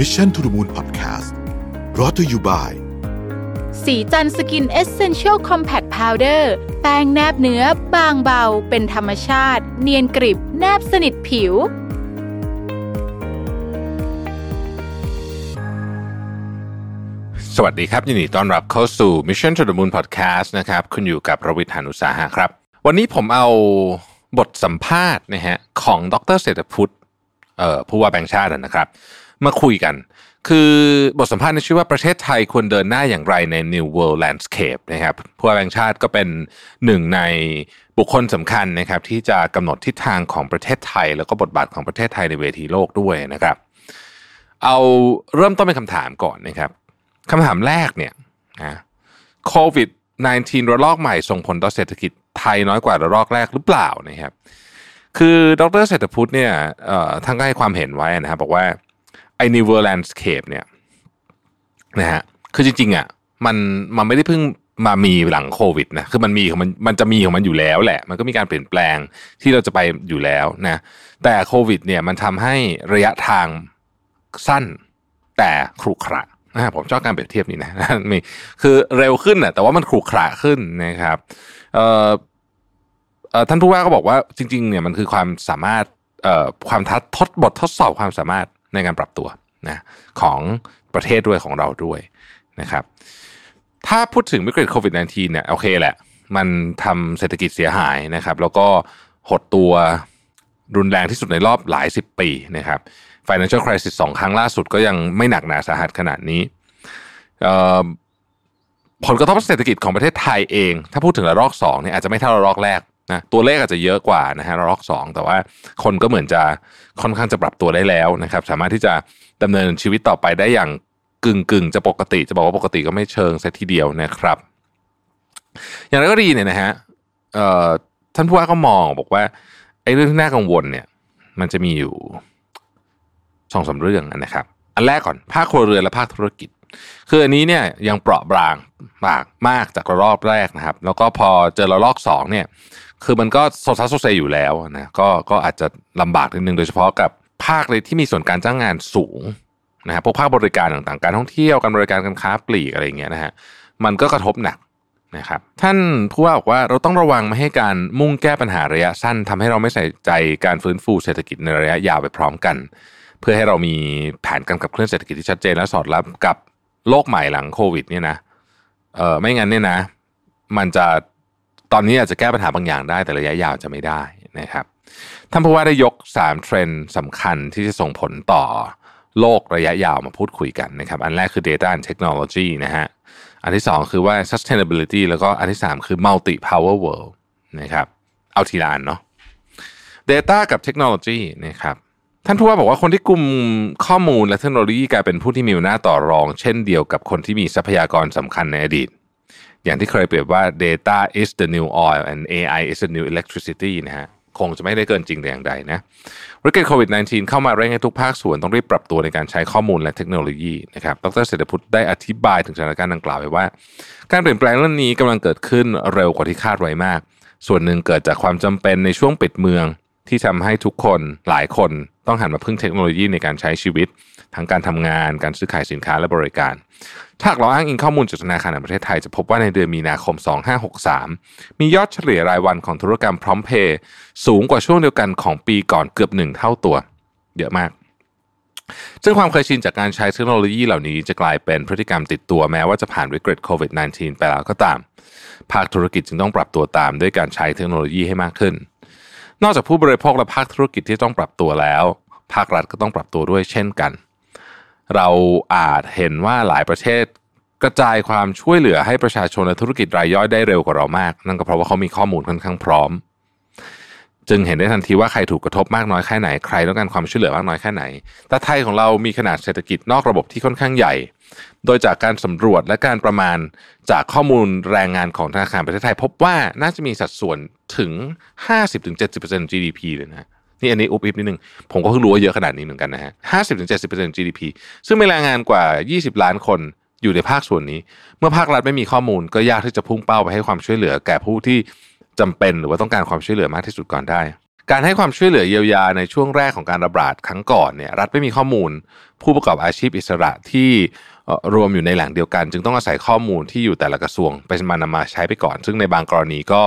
Mission to the Moon Podcast รอ t ธออยู่บ่ายสีจันสกินเอเซนเชียลคอมแพคพาวเดอร์แป้งแนบเนื้อบางเบา เป็นธรรมชาติ เนียนกริบ แนบสนิทผิว สวัสดีครับ ยินดีต้อนรับเข้าสู่ Mission to the Moon Podcast นะครับ คุณอยู่กับรวิศหาญอุตสาหะครับ วันนี้ผมเอาบทสัมภาษณ์นะฮะของดรเศรษฐพุฒิเอ่อผู้ว่าแบงค์ชาตินะครับ มาคุยกัน คือบทสัมภาษณ์นี้ชื่อว่าประเทศไทยควรเดินหน้าอย่างไรใน New World Landscape นะครับผู้ว่าแบงชาติก็เป็นหนึ่งในบุคคลสำคัญนะครับที่จะกำหนดทิศทางของประเทศไทย แล้วก็บทบาทของประเทศไทยในเวทีโลกด้วยนะครับ เอาเริ่มต้นเป็นคำถามก่อนนะครับคำถามแรกเนี่ยนะโควิด -19 ระลอกใหม่ส่งผลต่อเศรษฐกิจไทยน้อยกว่าระลอกแรกหรือเปล่านะครับ คือดรเศรษฐพุทธเนี่ยท่านก็ให้ความเห็นไว้นะครับบอกว่า ไอ้ New World Landscape เนี่ยนะฮะคือจริงๆอะมันมันไม่ได้เพิ่งมามีหลังโควิดนะคือมันมีของมันมันจะมีของมันอยู่แล้วแหละ มันก็มีการเปลี่ยนแปลงที่เราจะไปอยู่แล้วนะแต่โควิดเนี่ยมันทำให้ระยะทางสั้นแต่ครุขระนะผมชอบการเปรียบเทียบนี้นะมีคือเร็วขึ้นน่ะแต่ว่ามันขรุขระขึ้นนะครับเอ่อท่านผู้ว่าก็บอกว่าจริงๆเนี่ยมันคือความสามารถเอ่อความทัดทดบททดสอบความสามารถ ในการปรับตัวนะของประเทศด้วยของเราด้วยนะครับ ถ้าพูดถึงวิกฤตโควิด -19 เนี่ยโอเคแหละ มันทำเศรษฐกิจเสียหายนะครับ แล้วก็หดตัวรุนแรงที่สุดในรอบหลายสิบปีนะครับ financial crisis สองครั้งล่าสุดก็ยังไม่หนักหนาสาหัสขนาดนี้ผลกระทบเศรษฐกิจของประเทศไทยเอง ถ้าพูดถึงระลอกสองเนี่ยอาจจะไม่เท่าระลอกแรก นะตัวเลขอาจจะเยอะกว่านะฮะระลอกสองแต่ว่าคนก็เหมือนจะค่อนข้างจะปรับตัวได้แล้วนะครับ สามารถที่จะดำเนินชีวิตต่อไปได้อย่างกึ่งกึ่งจะปกติจะบอกว่าปกติก็ไม่เชิงเสียทีเดียวนะครับ อย่างไรก็ดีเนี่ยนะฮะท่านผู้ว่าก็มองบอกว่าไอ้เรื่องที่น่ากังวลเนี่ย มันจะมีอยู่สองสาเรื่องนะครับ อันแรกก่อนภาคครัวเรือนและภาคธุรกิจ คืออันนี้เนี่ยยังเปราะบางมากมากจากระลอกแรกนะครับ แล้วก็พอเจอระลอกสองเนี่ยคือมันก็โซซัสโซเซอยู่แล้วนะก็ก็อาจจะลำบากนิดนึงโดยเฉพาะกับภาคเลยที่มีส่วนการจ้างงานสูงนะครับพวกภาคบริการต่างๆ การท่องเที่ยวการบริการการค้าปลีกอะไรเงี้ยนะฮะมันก็กระทบหนักนะครับท่านผู้ว่าบอกว่าเราต้องระวังไม่ให้การมุ่งแก้ปัญหาระยะสั้นทำให้เราไม่ใส่ใจการฟื้นฟูเศรษฐกิจในระยะยาวไปพร้อมกัน เพื่อให้เรามีแผนการขับเคลื่อนเศรษฐกิจที่ชัดเจนและสอดรับกับ โลกใหม่หลังโควิด เนี่ยนะเออไม่งั้นเนี่ยนะ มันจะตอนนี้อาจจะแก้ปัญหาบางอย่างได้แต่ระยะยาวจะไม่ได้นะครับท่านผู้ว่าได้ยก 3 เทรนด์สำคัญที่จะส่งผลต่อโลกระยะยาวมาพูดคุยกันนะครับ อันแรกคือ data and technology นะฮะอันที่ 2 คือว่า sustainability แล้วก็อันที่ 3 คือ multi power world นะครับเอาทีละอันเนาะ data กับเทคโนโลยีนะครับ ท่านผู้ว่าบอกว่าคนที่กลุ่มข้อมูลและเทคโนโลยีกลายเป็นผู้ที่มีอำนาจต่อรอง เช่นเดียวกับคนที่มีทรัพยากรสำคัญในอดีต อย่างที่เคยเปรียบว่า data is the new oil and AI is the new electricity นะฮะคงจะไม่ได้เกินจริงแต่อย่างใดนะวิกฤตโควิด -19 เข้ามาเร่งให้ทุกภาคส่วนต้องรีบปรับตัวในการใช้ข้อมูลและเทคโนโลยีนะครับ ดรเศรษฐพุทธได้อธิบายถึงสถานการณ์ดังกล่าวไว้ว่า การเปลี่ยนแปลงเรื่องนี้กำลังเกิดขึ้นเร็วกว่าที่คาดไว้มาก ส่วนหนึ่งเกิดจากความจำเป็นในช่วงปิดเมือง ที่ทำให้ทุกคนหลายคนต้องหันมาพึ่งเทคโนโลยีในการใช้ชีวิต ทั้งการทำงานการซื้อขายสินค้าและบริการ ถ้าเราอ้างอิงข้อมูลจากธนาคารแห่งประเทศไทยจะพบว่าในเดือนมีนาคม 2563 มียอดเฉลี่ยรายวันของธุรกรรมพร้อมเพย์สูงกว่าช่วงเดียวกันของปีก่อนเกือบหนึ่งเท่าตัว เยอะมาก ซึ่งความเคยชินจากการใช้เทคโนโลยีเหล่านี้จะกลายเป็นพฤติกรรมติดตัวแม้ว่าจะผ่านวิกฤตโควิด -19 ไปแล้วก็ตาม ภาคธุรกิจจึงต้องปรับตัวตามด้วยการใช้เทคโนโลยีให้มากขึ้น นอกจากผู้บริโภคและภาคธุรกิจที่ต้องปรับตัวแล้ว ภาครัฐก็ต้องปรับตัวด้วยเช่นกัน เราอาจเห็นว่าหลายประเทศกระจายความช่วยเหลือให้ประชาชนและธุรกิจรายย่อยได้เร็วกว่าเรามาก นั่นก็เพราะว่าเขามีข้อมูลค่อนข้างพร้อม จึงเห็นได้ทันทีว่าใครถูกกระทบมากน้อยแค่ไหนใครต้องการความช่วยเหลือมากน้อยแค่ไหน แต่ไทยของเรามีขนาดเศรษฐกิจนอกระบบที่ค่อนข้างใหญ่ โดยจากการสำรวจและการประมาณจากข้อมูลแรงงานของธนาคารประเทศไทย พบว่าน่าจะมีสัดส่วนถึง 50-70% GDP เลยนะนี่อันนี้อุบอิบนิดนึง ผมก็เพิ่งรู้ว่าเยอะขนาดนี้เหมือนกันนะฮะ50-70% GDP ซึ่งมีแรงงานกว่า 20 ล้านคนอยู่ในภาคส่วนนี้ เมื่อภาครัฐไม่มีข้อมูลก็ยากที่จะพุ่งเป้าไปให้ความช่วยเหลือ แก่ผู้ที่ จำเป็นหรือว่าต้องการความช่วยเหลือมากที่สุดก่อนได้ การให้ความช่วยเหลือเยียวยาในช่วงแรกของการระบาดครั้งก่อนเนี่ยรัฐไม่มีข้อมูล ผู้ประกอบอาชีพอิสระที่รวมอยู่ในแหล่งเดียวกัน จึงต้องอาศัยข้อมูลที่อยู่แต่ละกระทรวงไปมานำมาใช้ไปก่อน ซึ่งในบางกรณีก็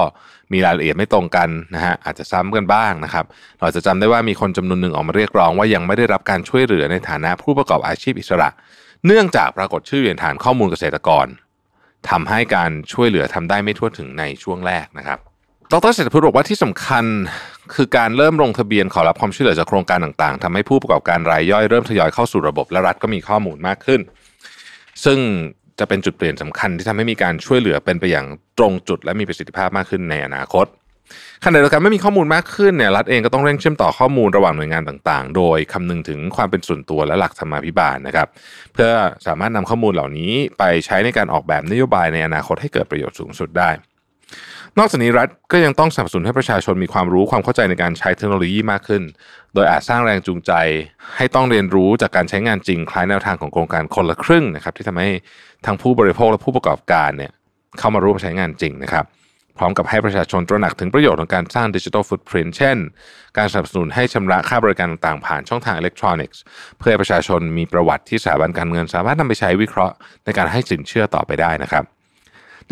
มีรายละเอียดไม่ตรงกันนะฮะอาจจะซ้ำกันบ้างนะครับ เราจะจำได้ว่ามีคนจำนวนหนึ่งออกมาเรียกร้องว่ายังไม่ได้รับการช่วยเหลือในฐานะผู้ประกอบอาชีพอิสระ เนื่องจากปรากฏชื่อในฐานข้อมูลเกษตรกรทำให้การช่วยเหลือทำได้ไม่ทั่วถึงในช่วงแรกนะครับ ดรเศรษฐพุทธบอกว่าที่สำคัญคือการเริ่มลงทะเบียนขอรับความช่วยเหลือจากโครงการต่างๆทำให้ผู้ประกอบการรายย่อยเริ่มทยอยเข้าสู่ระบบและรัฐก็มีข้อมูลมากขึ้น ซึ่งจะเป็นจุดเปลี่ยนสำคัญที่ทำให้มีการช่วยเหลือเป็นไปอย่างตรงจุด และมีประสิทธิภาพมากขึ้นในอนาคตขณะเดียวกันไม่มีข้อมูลมากขึ้นเนี่ยรัฐเองก็ต้องเร่งเชื่อมต่อข้อมูลระหว่างหน่วยงานต่างๆ โดยคำนึงถึงความเป็นส่วนตัวและหลักธรรมาภิบาลนะครับ เพื่อสามารถนำข้อมูลเหล่านี้ไปใช้ในการออกแบบนโยบายในอนาคตให้เกิดประโยชน์สูงสุดได้ นอกจากนี้รัฐก็ยังต้องสนับสนุนให้ประชาชนมีความรู้ความเข้าใจในการใช้เทคโนโลยีมากขึ้น โดยอาจสร้างแรงจูงใจ ให้ต้องเรียนรู้จากการใช้งานจริงคล้ายแนวทางของโครงการคนละครึ่งนะครับที่ทำให้ทั้งผู้บริโภคและผู้ประกอบการเนี่ยเข้ามาร่วมใช้งานจริงนะครับพร้อมกับให้ประชาชนตระหนักถึงประโยชน์ของการสร้างดิจิทัลฟุตพิ้นเช่น การสนับสนุนให้ชำระค่าบริการต่างๆ ผ่านช่องทางอิเล็กทรอนิกส์เพื่อให้ประชาชนมีประวัติที่สถาบันการเงินสามารถนำไปใช้วิเคราะห์ ในการให้สินเชื่อต่อไปได้นะครับ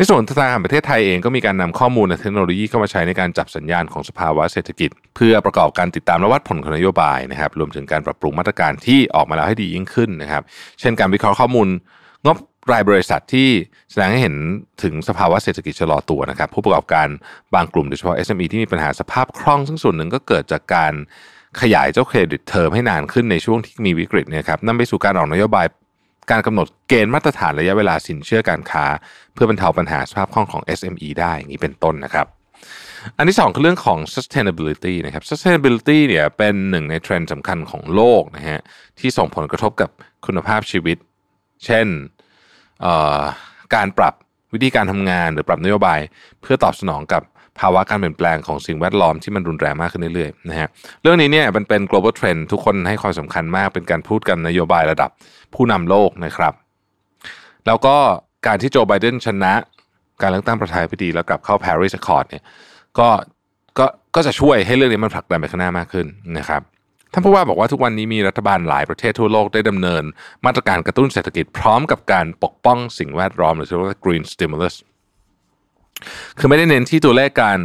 ในส่วนธนาคารประเทศไทยเองก็มีการนำข้อมูลและเทคโนโลยีเข้ามาใช้ในการจับสัญญาณของสภาวะเศรษฐกิจ เพื่อประกอบการติดตามและวัดผลของนโยบายนะครับรวมถึงการปรับปรุงมาตรการที่ออกมาแล้วให้ดียิ่งขึ้นนะครับ เช่นการวิเคราะห์ข้อมูลงบรายบริษัทที่แสดงให้เห็นถึงสภาวะเศรษฐกิจชะลอตัวนะครับ ผู้ประกอบการบางกลุ่มโดยเฉพาะ SME ที่มีปัญหาสภาพคล่องซึ่งส่วนหนึ่งก็เกิดจากการขยายเจ้าเครดิตเทอมให้นานขึ้นในช่วงที่มีวิกฤตเนี่ยครับนำไปสู่การออกนโยบาย การกำหนดเกณฑ์มาตรฐานระยะเวลาสินเชื่อการค้า เพื่อบรรเทาปัญหาสภาพคล่องของ SME ได้อย่างนี้เป็นต้นนะครับ อันที่สองคือเรื่องของ sustainability นะครับ sustainability เนี่ยเป็นหนึ่งในเทรนด์สำคัญของโลกนะฮะที่ส่งผลกระทบกับคุณภาพชีวิต เช่นการปรับวิธีการทำงานหรือปรับนโยบาย เพื่อตอบสนองกับ ภาวะการเปลี่ยนแปลงของสิ่งแวดล้อมที่มันรุนแรงมากขึ้นเรื่อยๆนะฮะเรื่องนี้เนี่ยมันเป็น global trend ทุกคนให้ความสำคัญมากเป็นการพูดกันนโยบายระดับผู้นำโลกนะครับ แล้วก็การที่โจไบเดนชนะ การเลือกตั้งประธานาธิบดีแล้วกลับเข้า Paris Accord เนี่ยก็ก็ก็จะช่วยให้เรื่องนี้มันผลักดันไปข้างหน้ามากขึ้นนะครับท่านผู้ว่าบอกว่าทุกวันนี้มีรัฐบาลหลายประเทศทั่วโลกได้ดำเนิน มาตรการกระตุ้นเศรษฐกิจพร้อมกับการปกป้องสิ่งแวดล้อมหรือเรียกว่า green stimulus คือไม่ได้เน้นที่ตัวเลขการ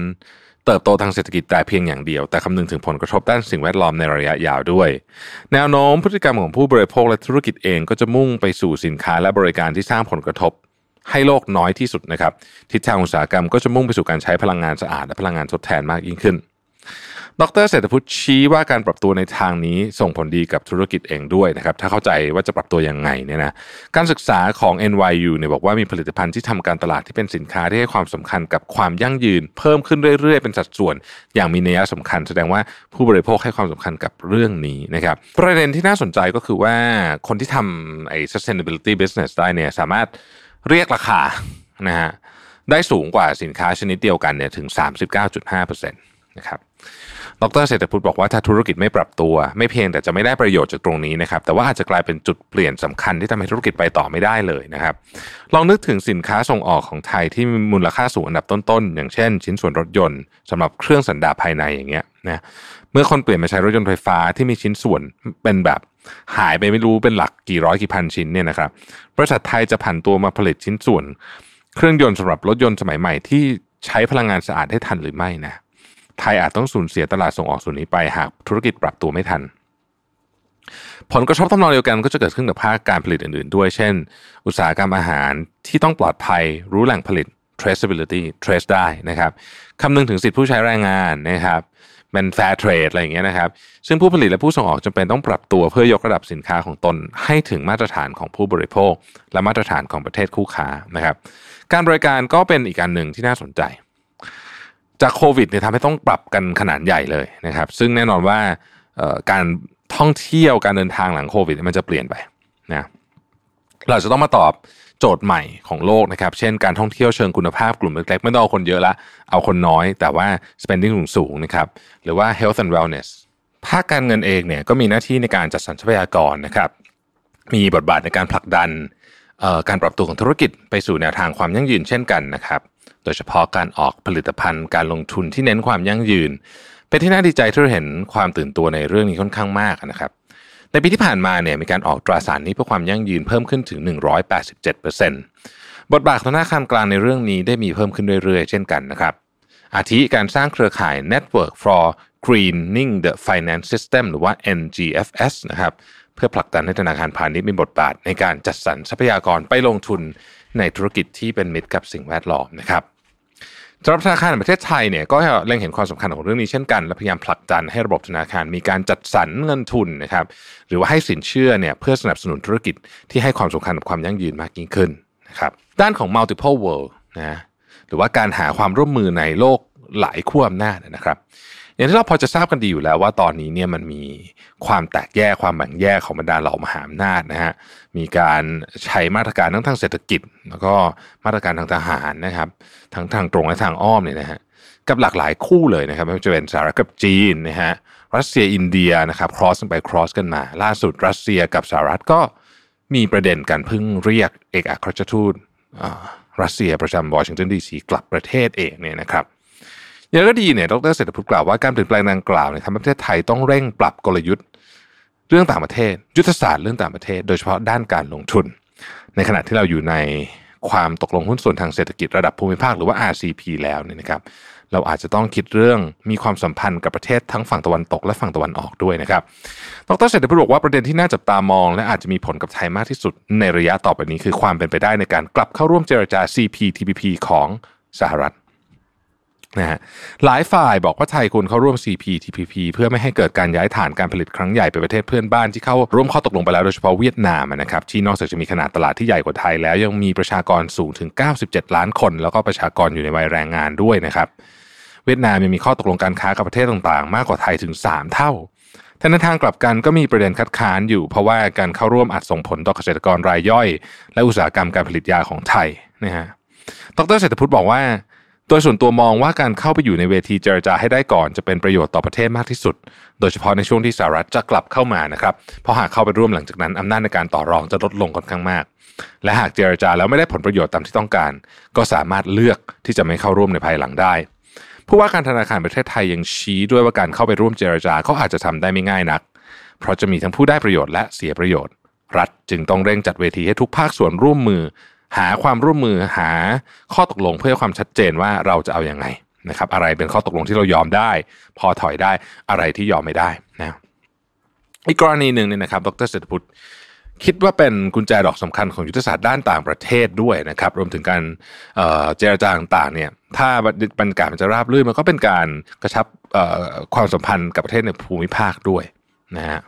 เติบโตทางเศรษฐกิจแต่เพียงอย่างเดียว แต่คำนึงถึงผลกระทบด้านสิ่งแวดล้อมในระยะยาวด้วย แนวโน้มพฤติกรรมของผู้บริโภคและธุรกิจเองก็จะมุ่งไปสู่สินค้าและบริการที่สร้างผลกระทบให้โลกน้อยที่สุดนะครับ ทิศทางอุตสาหกรรมก็จะมุ่งไปสู่การใช้พลังงานสะอาดและพลังงานทดแทนมากยิ่งขึ้น ดรเศรษฐพุทธชี้ว่าการปรับตัวในทางนี้ส่งผลดีกับธุรกิจเองด้วยนะครับถ้าเข้าใจว่าจะปรับตัวยังไงเนี่ยนะการศึกษาของ NYU เนี่ยบอกว่ามีผลิตภัณฑ์ที่ทำการตลาดที่เป็นสินค้าที่ให้ความสำคัญกับความยั่งยืน เพิ่มขึ้นเรื่อยๆ เป็นสัดส่วน อย่างมีนัยสำคัญ แสดงว่าผู้บริโภคให้ความสำคัญกับเรื่องนี้นะครับประเด็นที่น่าสนใจก็คือว่าคนที่ทำไอ้ sustainability business ได้เนี่ยสามารถเรียกราคานะฮะได้สูงกว่าสินค้าชนิดเดียวกันเนี่ยถึง 39.5%นะครับ ดรเศรษฐพุทธบอกว่าถ้าธุรกิจไม่ปรับตัว ไม่เพียงแต่จะไม่ได้ประโยชน์จากตรงนี้นะครับ แต่ว่าอาจจะกลายเป็นจุดเปลี่ยนสำคัญที่ทำให้ธุรกิจไปต่อไม่ได้เลยนะครับ ลองนึกถึงสินค้าส่งออกของไทยที่มีมูลค่าสูงอันดับต้นๆ อย่างเช่น ชิ้นส่วนรถยนต์สำหรับเครื่องสันดาปภายในอย่างเงี้ยนะเมื่อคนเปลี่ยนมาใช้รถยนต์ไฟฟ้าที่มีชิ้นส่วนเป็นแบบหายไปไม่รู้เป็นหลักกี่ร้อยกี่พันชิ้นเนี่ยนะครับบริษัทไทยจะผันตัวมาผลิตชิ้นส่วน เครื่องยนต์สำหรับรถยนต์สมัยใหม่ที่ใช้พลังงานสะอาดได้ทันหรือไม่นะ ทยอาจต้องสูญเสียตลาดส่งออกส่วนนี้ไปหากธุรกิจปรับตัวไม่ทัน ผลกระทบทำนองเดียวกันก็จะเกิดขึ้นกับภาคการผลิตอื่นๆ ด้วย เช่น อุตสาหกรรมอาหารที่ต้องปลอดภัยรู้แหล่งผลิต traceability trace ได้นะครับคำนึงถึงสิทธิผู้ใช้แรงงานนะครับเป็น fair trade อะไรอย่างเงี้ยนะครับ ซึ่งผู้ผลิตและผู้ส่งออกจำเป็นต้องปรับตัวเพื่อยกระดับสินค้าของตน ให้ถึงมาตรฐานของผู้บริโภค และมาตรฐานของประเทศคู่ค้านะครับ การบริการก็เป็นอีกการหนึ่งที่น่าสนใจ จากโควิดเนี่ยทำให้ต้องปรับกันขนาดใหญ่เลยนะครับ ซึ่งแน่นอนว่าการท่องเที่ยวการเดินทางหลังโควิดมันจะเปลี่ยนไปนะเราจะต้องมาตอบโจทย์ใหม่ของโลกนะครับ เช่นการท่องเที่ยวเชิงคุณภาพกลุ่มเล็กๆ ไม่ต้องเอาคนเยอะละ เอาคนน้อย แต่ว่า spending สูงๆนะครับ หรือว่า health and wellness ภาคการเงินเองเนี่ยก็มีหน้าที่ในการจัดสรรทรัพยากรนะครับ มีบทบาทในการผลักดันการปรับตัวของธุรกิจไปสู่แนวทางความยั่งยืนเช่นกันนะครับ โดยเฉพาะการออกผลิตภัณฑ์การลงทุนที่เน้นความยั่งยืน เป็นที่น่าดีใจที่เราเห็นความตื่นตัวในเรื่องนี้ค่อนข้างมากนะครับ ในปีที่ผ่านมาเนี่ยมีการออกตราสารนี้เพื่อความยั่งยืนเพิ่มขึ้นถึง 187%บทบาทของธนาคารกลางในเรื่องนี้ได้มีเพิ่มขึ้นเรื่อยๆ เช่นกันนะครับ อาทิการสร้างเครือข่าย Network for Greening the Finance System หรือว่า NGFS นะครับเพื่อผลักดันให้ธนาคารพาณิชย์มีบทบาทในการจัดสรรทรัพยากรไปลงทุนในธุรกิจที่เป็นมิตรกับสิ่งแวดล้อมนะครับ สำหรับธนาคารแห่งประเทศไทยเนี่ยก็เล็งเห็นความสำคัญของเรื่องนี้เช่นกัน และพยายามผลักดันให้ระบบธนาคารมีการจัดสรรเงินทุนนะครับหรือว่าให้สินเชื่อเนี่ยเพื่อสนับสนุนธุรกิจที่ให้ความสำคัญกับความยั่งยืนมากยิ่งขึ้นนะครับด้านของ multiple world นะหรือว่าการหาความร่วมมือในโลกหลายขั้วอำนาจนะครับ อย่างที่เราพอจะทราบกันดีอยู่แล้วว่าตอนนี้เนี่ยมันมีความแตกแยกความแบ่งแยกของบรรดาเหล่ามหาอำนาจนะฮะมีการใช้มาตรการทั้งทางเศรษฐกิจ แล้วก็มาตรการทางทหารนะครับทั้งทางตรงและทางอ้อมเนี่ยนะฮะกับหลากหลายคู่เลยนะครับไม่ว่าจะเป็นสหรัฐกับจีนนะฮะรัสเซียอินเดียนะครับ cross ไป cross กันมา ล่าสุดรัสเซียกับสหรัฐก็มีประเด็นกันเพิ่งเรียกเอกอัครราชทูตรัสเซียประจำวอชิงตันดีซีกลับประเทศเองเนี่ยนะครับ อย่างก็ดีเนี่ยดรเศรษฐพุทธกล่าวว่าการเปลี่ยนแปลงดังกล่าวเนี่ยทำให้ประเทศไทยต้องเร่งปรับกลยุทธ์เรื่องต่างประเทศ ยุทธศาสตร์เรื่องต่างประเทศ โดยเฉพาะด้านการลงทุน ในขณะที่เราอยู่ในความตกลงหุ้นส่วนทางเศรษฐกิจระดับภูมิภาคหรือว่า RCP แล้วเนี่ยนะครับ เราอาจจะต้องคิดเรื่องมีความสัมพันธ์กับประเทศทั้งฝั่งตะวันตกและฝั่งตะวันออกด้วยนะครับ ดรเศรษฐพุทธบอกว่าประเด็นที่น่าจับตามอง และอาจจะมีผลกับไทยมากที่สุดในระยะต่อไปนี้ คือความเป็นไปได้ในการกลับเข้าร่วมเจรจา CPTPP ของสหรัฐ นะฮะหลายฝ่ายบอกว่าไทยควรเข้าร่วม CPTPP เพื่อไม่ให้เกิดการย้ายฐานการผลิตครั้งใหญ่ไปประเทศเพื่อนบ้านที่เข้าร่วมข้อตกลงไปแล้วโดยเฉพาะเวียดนามนะครับที่นอกจากจะมีขนาดตลาดที่ใหญ่กว่าไทยแล้วยังมีประชากรสูงถึง 97 ล้านคน แล้วก็ประชากรอยู่ในวัยแรงงานด้วยนะครับเวียดนามยังมีข้อตกลงการค้ากับประเทศต่างๆ มากกว่าไทยถึง 3 เท่าแต่ในทางกลับกันก็มีประเด็นคัดค้านอยู่ เพราะว่าการเข้าร่วมอาจส่งผลต่อเกษตรกรรายย่อย และอุตสาหกรรมการผลิตยาของไทยนะฮะดรเศรษฐพุทธบอกว่า โดยส่วนตัวมองว่าการเข้าไปอยู่ในเวทีเจรจาให้ได้ก่อนจะเป็นประโยชน์ต่อประเทศมากที่สุด โดยเฉพาะในช่วงที่สหรัฐจะกลับเข้ามานะครับเพราะหากเข้าไปร่วมหลังจากนั้นอำนาจในการต่อรองจะลดลงค่อนข้างมาก และหากเจรจาแล้วไม่ได้ผลประโยชน์ตามที่ต้องการ ก็สามารถเลือกที่จะไม่เข้าร่วมในภายหลังได้ผู้ว่าการธนาคารประเทศไทยยังชี้ด้วยว่าการเข้าไปร่วมเจรจาเขาอาจจะทำได้ไม่ง่ายนัก เพราะจะมีทั้งผู้ได้ประโยชน์และเสียประโยชน์ รัฐจึงต้องเร่งจัดเวทีให้ทุกภาคส่วนร่วมมือ หาความร่วมมือหาข้อตกลงเพื่อความชัดเจนว่าเราจะเอาอยัางไงนะครับ อะไรเป็นข้อตกลงที่เรายอมได้ พอถอยได้อะไรที่ยอมไม่ได้นะอีกกรณีหนึ่งเนี่ยนะครับ ดรเศรษฐพุทธคิดว่าเป็นกุญแจดอกสำคัญของยุทธศาสตร์ด้านต่างประเทศด้วยนะครับ รวมถึงการเจรจาต่างๆเนี่ยถ้าบรรยากาศมันจะราบรื่นมันก็เป็นการกระชับความสัมพันธ์กับประเทศในภูมิภาคด้วยนะฮะ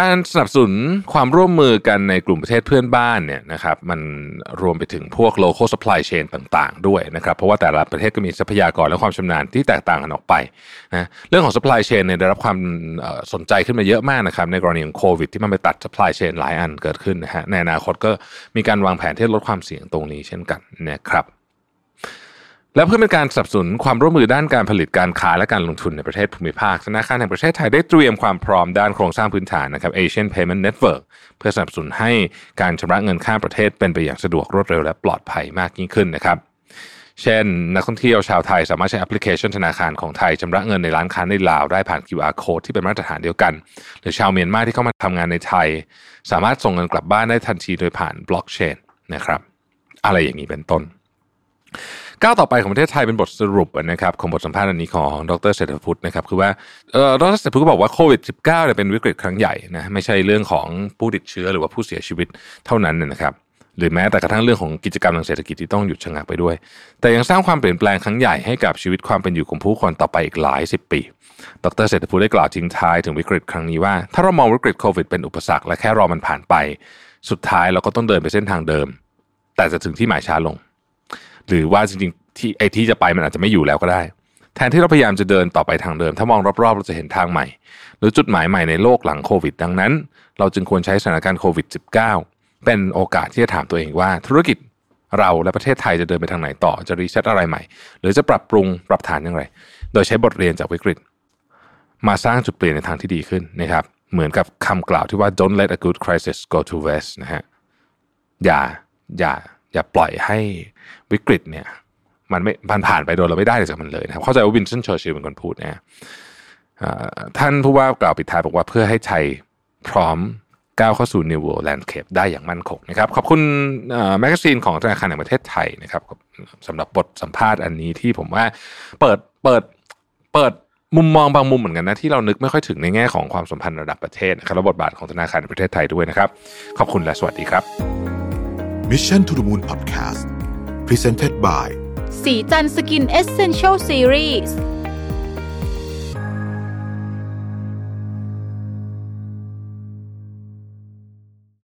การสนับสนุนความร่วมมือกันในกลุ่มประเทศเพื่อนบ้านเนี่ยนะครับมันรวมไปถึงพวก local supply chain ต่างๆ ด้วยนะครับเพราะว่าแต่ละประเทศก็มีทรัพยากรและความชำนาญที่แตกต่างกันออกไปนะเรื่องของ supply chain เนี่ยได้รับความสนใจขึ้นมาเยอะมากนะครับในกรณีของโควิดที่มันไปตัด supply chain หลายอันเกิดขึ้นนะฮะในอนาคตก็มีการวางแผนที่ลดความเสี่ยงตรงนี้เช่นกันนะครับ และเพื่อเป็นการสนับสนุนความร่วมมือด้านการผลิตการค้าและการลงทุนในประเทศภูมิภาคธนาคารแห่งประเทศไทยได้เตรียมความพร้อมด้านโครงสร้างพื้นฐานนะครับ Asian Payment Network เพื่อสนับสนุนให้การชำระเงินข้ามประเทศเป็นไปอย่างสะดวกรวดเร็วและปลอดภัยมากยิ่งขึ้นนะครับเช่น นักท่องเที่ยวชาวไทยสามารถใช้แอปพลิเคชันธนาคารของไทยชำระเงินในร้านค้าในลาวได้ผ่าน QR code ที่เป็นมาตรฐานเดียวกัน หรือชาวเมียนมาที่เข้ามาทำงานในไทย สามารถส่งเงินกลับบ้านได้ทันทีโดยผ่านบล็อกเชนนะครับ อะไรอย่างนี้เป็นต้น ก้าวต่อไปของประเทศไทยเป็นบทสรุปนะครับของบทสัมภาษณ์อันนี้ของดรเศรษฐพุทธนะครับคือว่าดรเศรษฐพุทธก็บอกว่าโควิด -19 เนี่ยเป็นวิกฤตครั้งใหญ่นะไม่ใช่เรื่องของผู้ติดเชื้อหรือว่าผู้เสียชีวิตเท่านั้นนะครับหรือแม้แต่กระทั่งเรื่องของกิจกรรมทางเศรษฐกิจที่ต้องหยุดชะงักไปด้วย แต่ยังสร้างความเปลี่ยนแปลงครั้งใหญ่ให้กับชีวิตความเป็นอยู่ของผู้คนต่อไปอีกหลายสิบปี ดรเศรษฐพุทธได้กล่าวทิ้งท้ายถึงวิกฤตครั้งนี้ว่า ถ้าเรามองวิกฤตโควิดเป็นอุปสรรคและแค่รอมันผ่านไป สุดท้ายเราก็ต้องเดินไปเส้นทางเดิม แต่จะถึงที่หมายช้าลง หรือว่าจริงที่ไอ้ที่จะไปมันอาจจะไม่อยู่แล้วก็ได้ แทนที่เราพยายามจะเดินต่อไปทางเดิม ถ้ามองรอบๆ เราจะเห็นทางใหม่ หรือจุดหมายใหม่ในโลกหลังโควิด ดังนั้น เราจึงควรใช้สถานการณ์โควิด -19 เป็นโอกาสที่จะถามตัวเองว่า ธุรกิจเราและประเทศไทยจะเดินไปทางไหนต่อจะ reset อะไรใหม่ หรือจะปรับปรุงปรับฐานอย่างไร โดยใช้บทเรียนจากวิกฤต มาสร้างจุดเปลี่ยนในทางที่ดีขึ้นนะครับเหมือนกับคำกล่าวที่ว่า don't let a good crisis go to waste นะฮะอย่าอย่า อย่าปล่อยให้วิกฤตเนี่ยมันไม่ผ่านผ่านไปโดยเราไม่ได้เลยจากมันเลยนะครับเข้าใจว่าวินสตันเชอร์ชิลเป็นคนพูดนะท่านผู้ว่ากล่าวปิดท้ายบอกว่าเพื่อให้ไทยพร้อมก้าวเข้าสู่ New World Landscape ได้อย่างมั่นคงนะครับ ขอบคุณ magazine ของธนาคารแห่งประเทศไทยนะครับสำหรับบทสัมภาษณ์อันนี้ที่ผมว่าเปิดเปิดเปิดมุมมองบางมุมเหมือนกันนะ ที่เรานึกไม่ค่อยถึงในแง่ของความสัมพันธ์ระดับประเทศนะครับและบทบาทของธนาคารในประเทศไทยด้วยนะครับ ขอบคุณและสวัสดีครับ Mission to the Moon Podcast Presented by ศรีจันทร์ Skin Essential Series